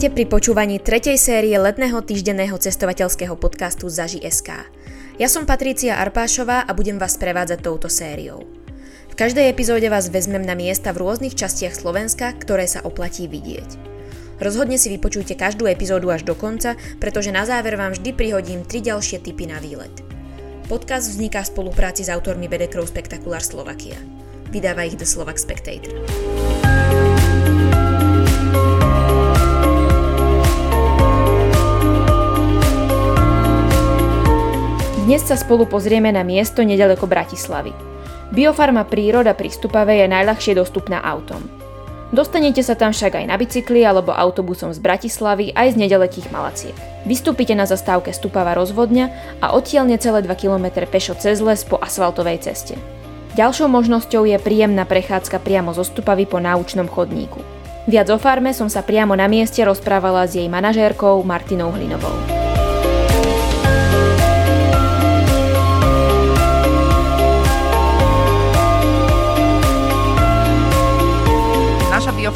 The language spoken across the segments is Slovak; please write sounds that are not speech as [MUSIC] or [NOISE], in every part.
Vítajte pri počúvaní tretej série letného týždenného cestovateľského podcastu Zaži.sk. Ja som Patrícia Arpášová a budem vás prevádzať touto sériou. V každej epizóde vás vezmem na miesta v rôznych častiach Slovenska, ktoré sa oplatí vidieť. Rozhodne si vypočujte každú epizódu až do konca, pretože na záver vám vždy prihodím tri ďalšie tipy na výlet. Podcast vzniká v spolupráci s autormi Bedekrov Spektakulár Slovakia. Vydáva ich The Slovak Spectator. Dnes sa spolu pozrieme na miesto nedaleko Bratislavy. Biofarma Príroda pri Stupave je najľahšie dostupná autom. Dostanete sa tam však aj na bicykli alebo autobusom z Bratislavy aj z nedalekých Malaciek. Vystúpite na zastávke Stupava rozvodňa a odtiaľ necelé 2 km pešo cez les po asfaltovej ceste. Ďalšou možnosťou je príjemná prechádzka priamo zo Stupavy po náučnom chodníku. Viac o farme som sa priamo na mieste rozprávala s jej manažérkou Martinou Hlinovou.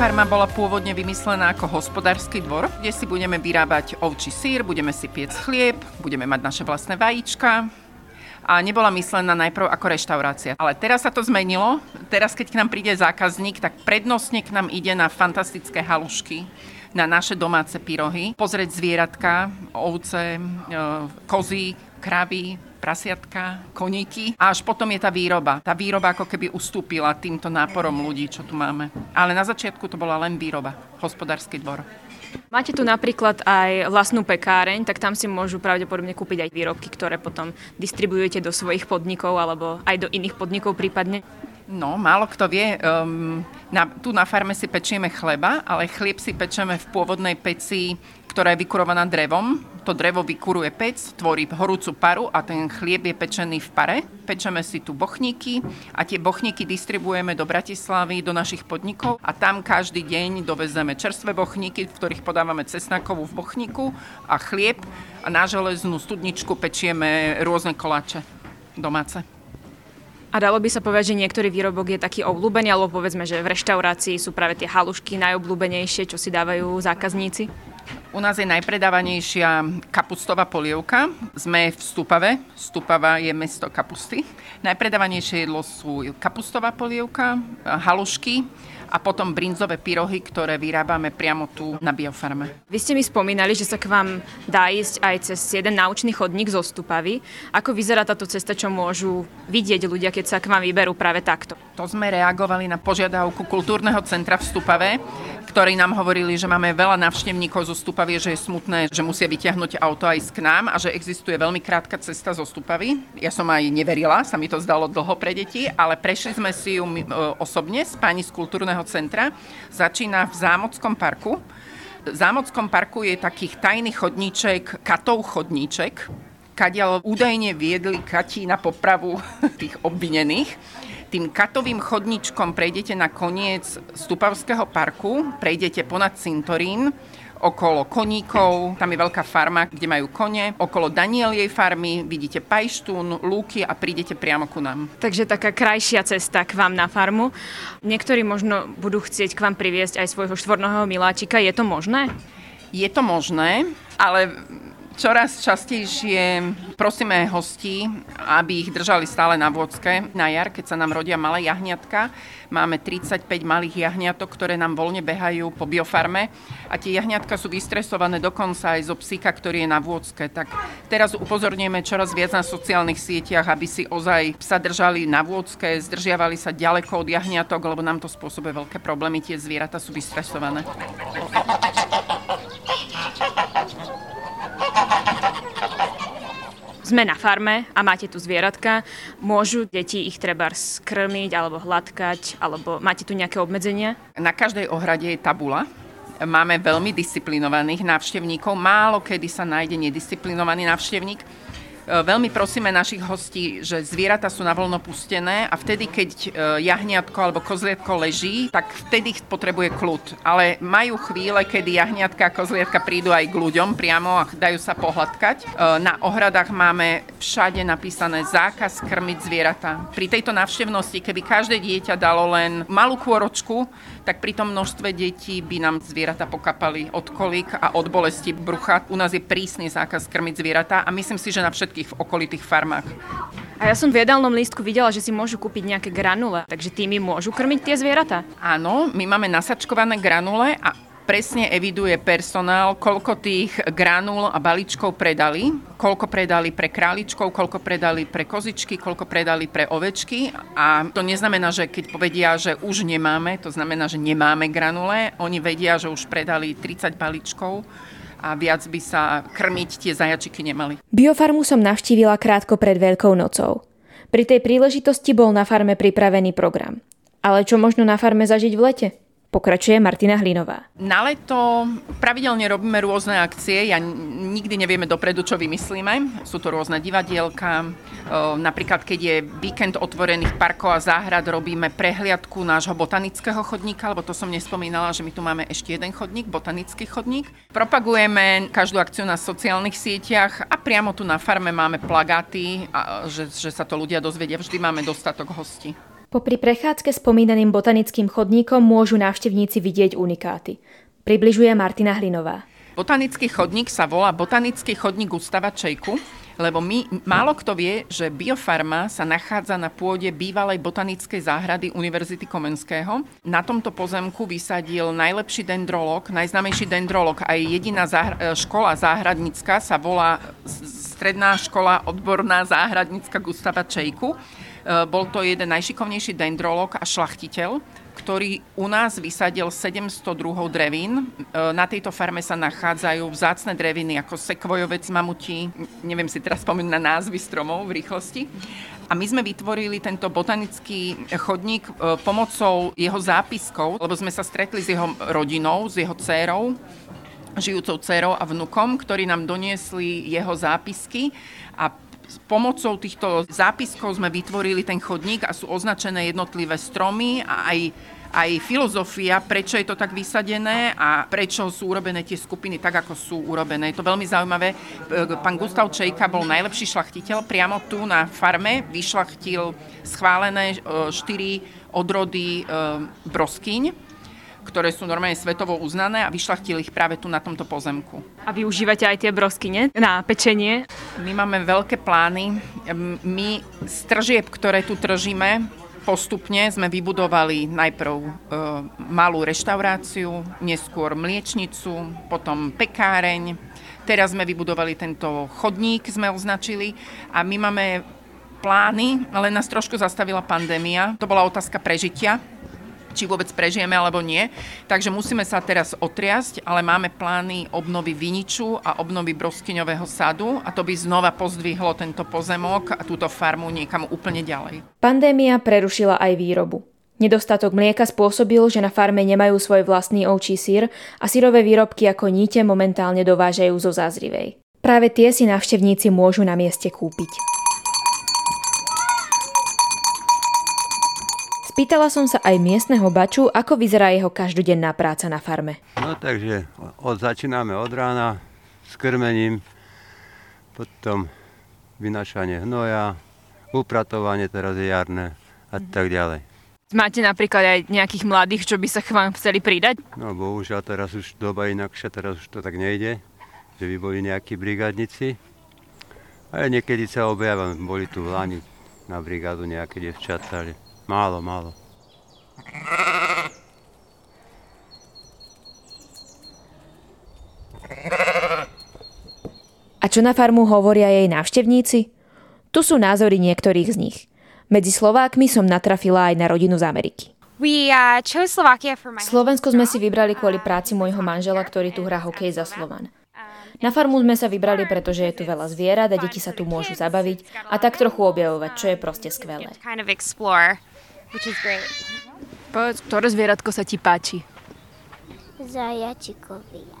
Biofarma bola pôvodne vymyslená ako hospodársky dvor, kde si budeme vyrábať ovčí sír, budeme si piec chlieb, budeme mať naše vlastné vajíčka, a nebola myslená najprv ako reštaurácia. Ale teraz sa to zmenilo. Teraz, keď k nám príde zákazník, tak prednostne k nám ide na fantastické halušky, na naše domáce pyrohy, pozrieť zvieratka, ovce, e, kozy, kravy, prasiatka, koníky a až potom je tá výroba. Tá výroba ako keby ustúpila týmto náporom ľudí, čo tu máme. Ale na začiatku to bola len výroba, hospodársky dvor. Máte tu napríklad aj vlastnú pekáreň, tak tam si môžu pravdepodobne kúpiť aj výrobky, ktoré potom distribuujete do svojich podnikov alebo aj do iných podnikov prípadne. No, málo kto vie. Um, na, tu na farme si pečieme chleba, ale chlieb si pečeme v pôvodnej peci, ktorá je vykurovaná drevom. To drevo vykuruje pec, tvorí horúcu paru a ten chlieb je pečený v pare. Pečeme si tu bochníky a tie bochníky distribuujeme do Bratislavy, do našich podnikov a tam každý deň dovezeme čerstvé bochníky, v ktorých podávame cesnakovú v bochníku a chlieb a na železnú studničku pečieme rôzne koláče domáce. A dalo by sa povedať, že niektorý výrobok je taký obľúbený, alebo povedzme, že v reštaurácii sú práve tie halušky najobľúbenejšie, čo si dávajú zákazníci? U nás je najpredávanejšia kapustová polievka. Sme v Stupave. Stupava je mesto kapusty. Najpredávanejšie jedlo sú kapustová polievka, halušky, a potom brinzové pyrohy, ktoré vyrábame priamo tu na biofarme. Vy ste mi spomínali, že sa k vám dá ísť aj cez jeden náučný chodník zo Stupavy. Ako vyzerá táto cesta, čo môžu vidieť ľudia, keď sa k vám vyberú práve takto? To sme reagovali na požiadavku kultúrneho centra v Stupave, ktorí nám hovorili, že máme veľa návštevníkov zo Stupavy, že je smutné, že musia vyťahnuť auto aj k nám a že existuje veľmi krátka cesta zo Stupavy. Ja som aj neverila, sa mi to zdalo dlho pre deti, ale prešli sme si ju e, osobne s pani z kultúrneho centra. Začína v Zámockom parku. V Zámockom parku je takých tajný chodníček, katov chodníček, kadiaľ údajne viedli Kati na popravu [LAUGHS] tých obvinených. Tým katovým chodníčkom prejdete na koniec Stupavského parku, prejdete ponad cintorín, okolo koníkov, tam je veľká farma, kde majú kone, okolo Danielie farmy vidíte pajštún, lúky a prídete priamo ku nám. Takže taká krajšia cesta k vám na farmu. Niektorí možno budú chcieť k vám priviesť aj svojho štvornohého miláčika. Je to možné? Je to možné, ale Čoraz častejšie prosíme hostí, aby ich držali stále na vôdzke na jar, keď sa nám rodia malé jahniatka. Máme 35 malých jahniatok, ktoré nám voľne behajú po biofarme a tie jahniatka sú vystresované dokonca aj zo psíka, ktorý je na vôdzke. Tak teraz upozorňujeme čoraz viac na sociálnych sieťach, aby si ozaj psa držali na vôdzke, zdržiavali sa ďaleko od jahniatok, lebo nám to spôsobuje veľké problémy. Tie zvieratá sú vystresované. Sme na farme a máte tu zvieratka, môžu deti ich treba skrmiť alebo hladkať, alebo máte tu nejaké obmedzenia? Na každej ohrade je tabula, máme veľmi disciplinovaných návštevníkov. Málo kedy sa nájde nedisciplinovaný návštevník. Veľmi prosíme našich hostí, že zvieratá sú na voľno pustené a vtedy, keď e, jahniatko alebo kozliatko leží, tak vtedy potrebuje kľud. Ale majú chvíle, kedy jahniatka a kozliatka prídu aj k ľuďom priamo a dajú sa pohľadkať. Na ohradách máme všade napísané zákaz krmiť zvieratá. Pri tejto návštevnosti, keby každé dieťa dalo len malú kôročku, tak pri tom množstve detí by nám zvieratá pokapali od kolík a od bolesti brucha. U nás je prísny zákaz krmiť zvieratá a myslím si, že na všetkých okolitých farmách. A ja som v jedálnom lístku videla, že si môžu kúpiť nejaké granule, takže tými môžu krmiť tie zvieratá? Áno, my máme nasačkované granule a presne eviduje personál, koľko tých granul a balíčkov predali, koľko predali pre králičkov, koľko predali pre kozičky, koľko predali pre ovečky a to neznamená, že keď povedia, že už nemáme, to znamená, že nemáme granule, oni vedia, že už predali 30 balíčkov a viac by sa krmiť tie zajačiky nemali. Biofarmu som navštívila krátko pred Veľkou nocou. Pri tej príležitosti bol na farme pripravený program. Ale čo možno na farme zažiť v lete? Pokračuje Martina Hlinová. Na leto pravidelne robíme rôzne akcie. Ja nikdy nevieme dopredu, čo vymyslíme. Sú to rôzne divadielka. Napríklad, keď je víkend otvorených parkov a záhrad, robíme prehliadku nášho botanického chodníka, lebo to som nespomínala, že my tu máme ešte jeden chodník, botanický chodník. Propagujeme každú akciu na sociálnych sieťach a priamo tu na farme máme plagáty, že, že sa to ľudia dozvedia. Vždy máme dostatok hostí. Popri prechádzke spomínaným botanickým chodníkom môžu návštevníci vidieť unikáty. Približuje Martina Hlinová. Botanický chodník sa volá Botanický chodník Gustava Čejku, lebo my, málo kto vie, že biofarma sa nachádza na pôde bývalej botanickej záhrady Univerzity Komenského. Na tomto pozemku vysadil najlepší dendrolog, najznámejší dendrolog, aj jediná záhr- škola záhradnícka sa volá Stredná škola odborná záhradnícka Gustava Čejku E, bol to jeden najšikovnejší dendrolog a šlachtiteľ, ktorý u nás vysadil 700 druhov drevín. E, na tejto farme sa nachádzajú vzácne dreviny ako sekvojovec mamutí, neviem si teraz spomenúť na názvy stromov v rýchlosti. A my sme vytvorili tento botanický chodník e, pomocou jeho zápiskov, lebo sme sa stretli s jeho rodinou, s jeho dcérou, žijúcou dcerou a vnukom, ktorí nám doniesli jeho zápisky a s pomocou týchto zápiskov sme vytvorili ten chodník a sú označené jednotlivé stromy a aj aj filozofia, prečo je to tak vysadené a prečo sú urobené tie skupiny tak, ako sú urobené. Je to veľmi zaujímavé. Pán Gustav Čejka bol najlepší šlachtiteľ. Priamo tu na farme vyšlachtil schválené 4 e, odrody e, broskyň ktoré sú normálne svetovo uznané a vyšlachtili ich práve tu na tomto pozemku. A využívate aj tie broskyne na pečenie? My máme veľké plány. My z tržieb, ktoré tu tržíme, postupne sme vybudovali najprv e, malú reštauráciu, neskôr mliečnicu, potom pekáreň. Teraz sme vybudovali tento chodník, sme označili a my máme plány, ale nás trošku zastavila pandémia. To bola otázka prežitia či vôbec prežijeme alebo nie. Takže musíme sa teraz otriasť, ale máme plány obnovy viniču a obnovy broskyňového sadu a to by znova pozdvihlo tento pozemok a túto farmu niekam úplne ďalej. Pandémia prerušila aj výrobu. Nedostatok mlieka spôsobil, že na farme nemajú svoj vlastný ovčí sír a syrové výrobky ako níte momentálne dovážajú zo Zázrivej. Práve tie si návštevníci môžu na mieste kúpiť. Spýtala som sa aj miestneho baču, ako vyzerá jeho každodenná práca na farme. No takže od, začíname od rána s krmením, potom vynašanie hnoja, upratovanie teraz je jarné a tak ďalej. Máte napríklad aj nejakých mladých, čo by sa k vám chceli pridať? No bohužiaľ teraz už doba inakšia, teraz už to tak nejde, že by boli nejakí brigádnici. Ale niekedy sa objavia, boli tu v Lani na brigádu nejaké devčatá, Málo, málo. A čo na farmu hovoria jej návštevníci? Tu sú názory niektorých z nich. Medzi Slovákmi som natrafila aj na rodinu z Ameriky. Uh, Slovensko sme si vybrali kvôli práci môjho manžela, ktorý tu hrá hokej za Slovan. Na farmu sme sa vybrali, pretože je tu veľa zvierat a deti sa tu môžu zabaviť a tak trochu objavovať, čo je proste skvelé which is great. Povedz, ktoré zvieratko sa ti páči? Zajačikovia.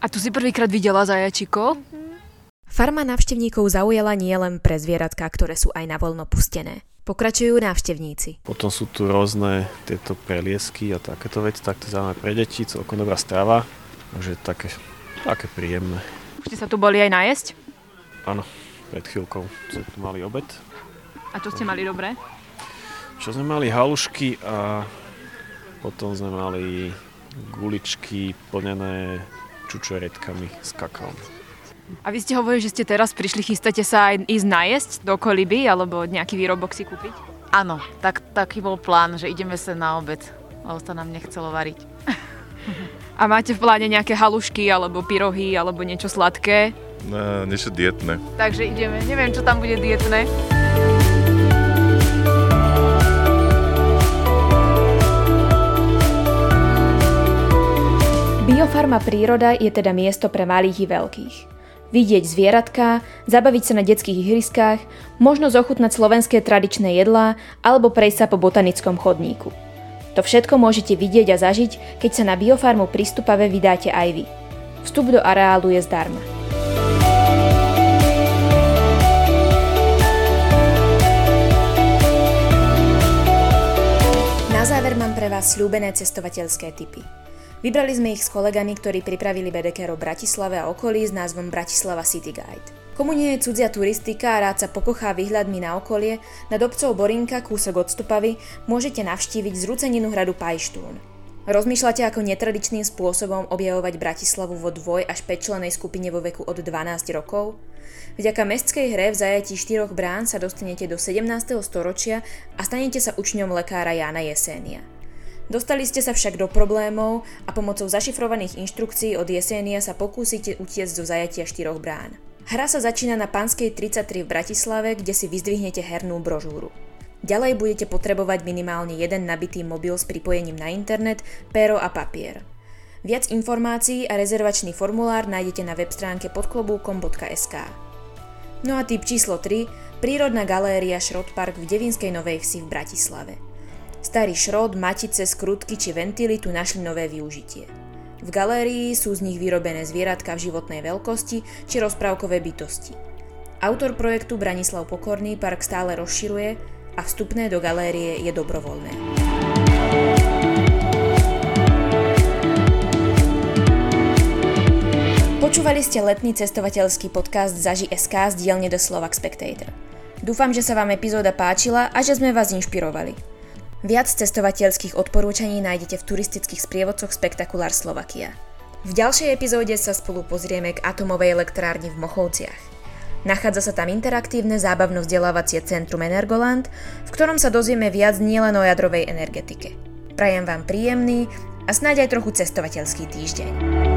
A tu si prvýkrát videla zajačikov? Mm-hmm. Farma návštevníkov zaujala nielen pre zvieratka, ktoré sú aj na voľno pustené. Pokračujú návštevníci. Potom sú tu rôzne tieto preliesky a takéto veci, tak to zaujímavé pre deti, celkom dobrá strava, takže také, také príjemné. Už ste sa tu boli aj najesť? Áno, pred chvíľkou sme tu mali obed. A čo ste mali dobré? Čo sme mali halušky a potom sme mali guličky plnené čučoretkami s kakaom. A vy ste hovorili, že ste teraz prišli, chystáte sa aj ísť najesť do koliby alebo nejaký výrobok si kúpiť? Áno, tak, taký bol plán, že ideme sa na obed, lebo sa nám nechcelo variť. A máte v pláne nejaké halušky alebo pyrohy alebo niečo sladké? No, niečo dietné. Takže ideme, neviem, čo tam bude dietné. Biofarma Príroda je teda miesto pre malých i veľkých. Vidieť zvieratka, zabaviť sa na detských ihriskách, možno zochutnať slovenské tradičné jedlá alebo prejsť sa po botanickom chodníku. To všetko môžete vidieť a zažiť, keď sa na biofarmu Pristupave vydáte aj vy. Vstup do areálu je zdarma. Na záver mám pre vás slúbené cestovateľské typy. Vybrali sme ich s kolegami, ktorí pripravili BDKR o Bratislave a okolí s názvom Bratislava City Guide. Komu nie je cudzia turistika a rád sa pokochá výhľadmi na okolie, nad obcov Borinka, kúsok od Stupavy, môžete navštíviť zrúceninu hradu Pajštún. Rozmýšľate ako netradičným spôsobom objavovať Bratislavu vo dvoj až 5 členej skupine vo veku od 12 rokov? Vďaka mestskej hre v zajatí štyroch brán sa dostanete do 17. storočia a stanete sa učňom lekára Jána Jesénia. Dostali ste sa však do problémov a pomocou zašifrovaných inštrukcií od Jesenia sa pokúsite utiecť zo zajatia štyroch brán. Hra sa začína na Panskej 33 v Bratislave, kde si vyzdvihnete hernú brožúru. Ďalej budete potrebovať minimálne jeden nabitý mobil s pripojením na internet, péro a papier. Viac informácií a rezervačný formulár nájdete na web stránke podklobúkom.sk. No a typ číslo 3, prírodná galéria Šrotpark v Devinskej Novej Vsi v Bratislave. Starý šrot, matice, skrutky či ventily tu našli nové využitie. V galérii sú z nich vyrobené zvieratka v životnej veľkosti či rozprávkové bytosti. Autor projektu Branislav Pokorný park stále rozširuje a vstupné do galérie je dobrovoľné. Počúvali ste letný cestovateľský podcast Zaži SK z dielne do Slovak Spectator. Dúfam, že sa vám epizóda páčila a že sme vás inšpirovali. Viac cestovateľských odporúčaní nájdete v turistických sprievodcoch Spektakulár Slovakia. V ďalšej epizóde sa spolu pozrieme k atomovej elektrárni v Mochovciach. Nachádza sa tam interaktívne zábavno-vzdelávacie centrum Energoland, v ktorom sa dozvieme viac nielen o jadrovej energetike. Prajem vám príjemný a snáď aj trochu cestovateľský týždeň.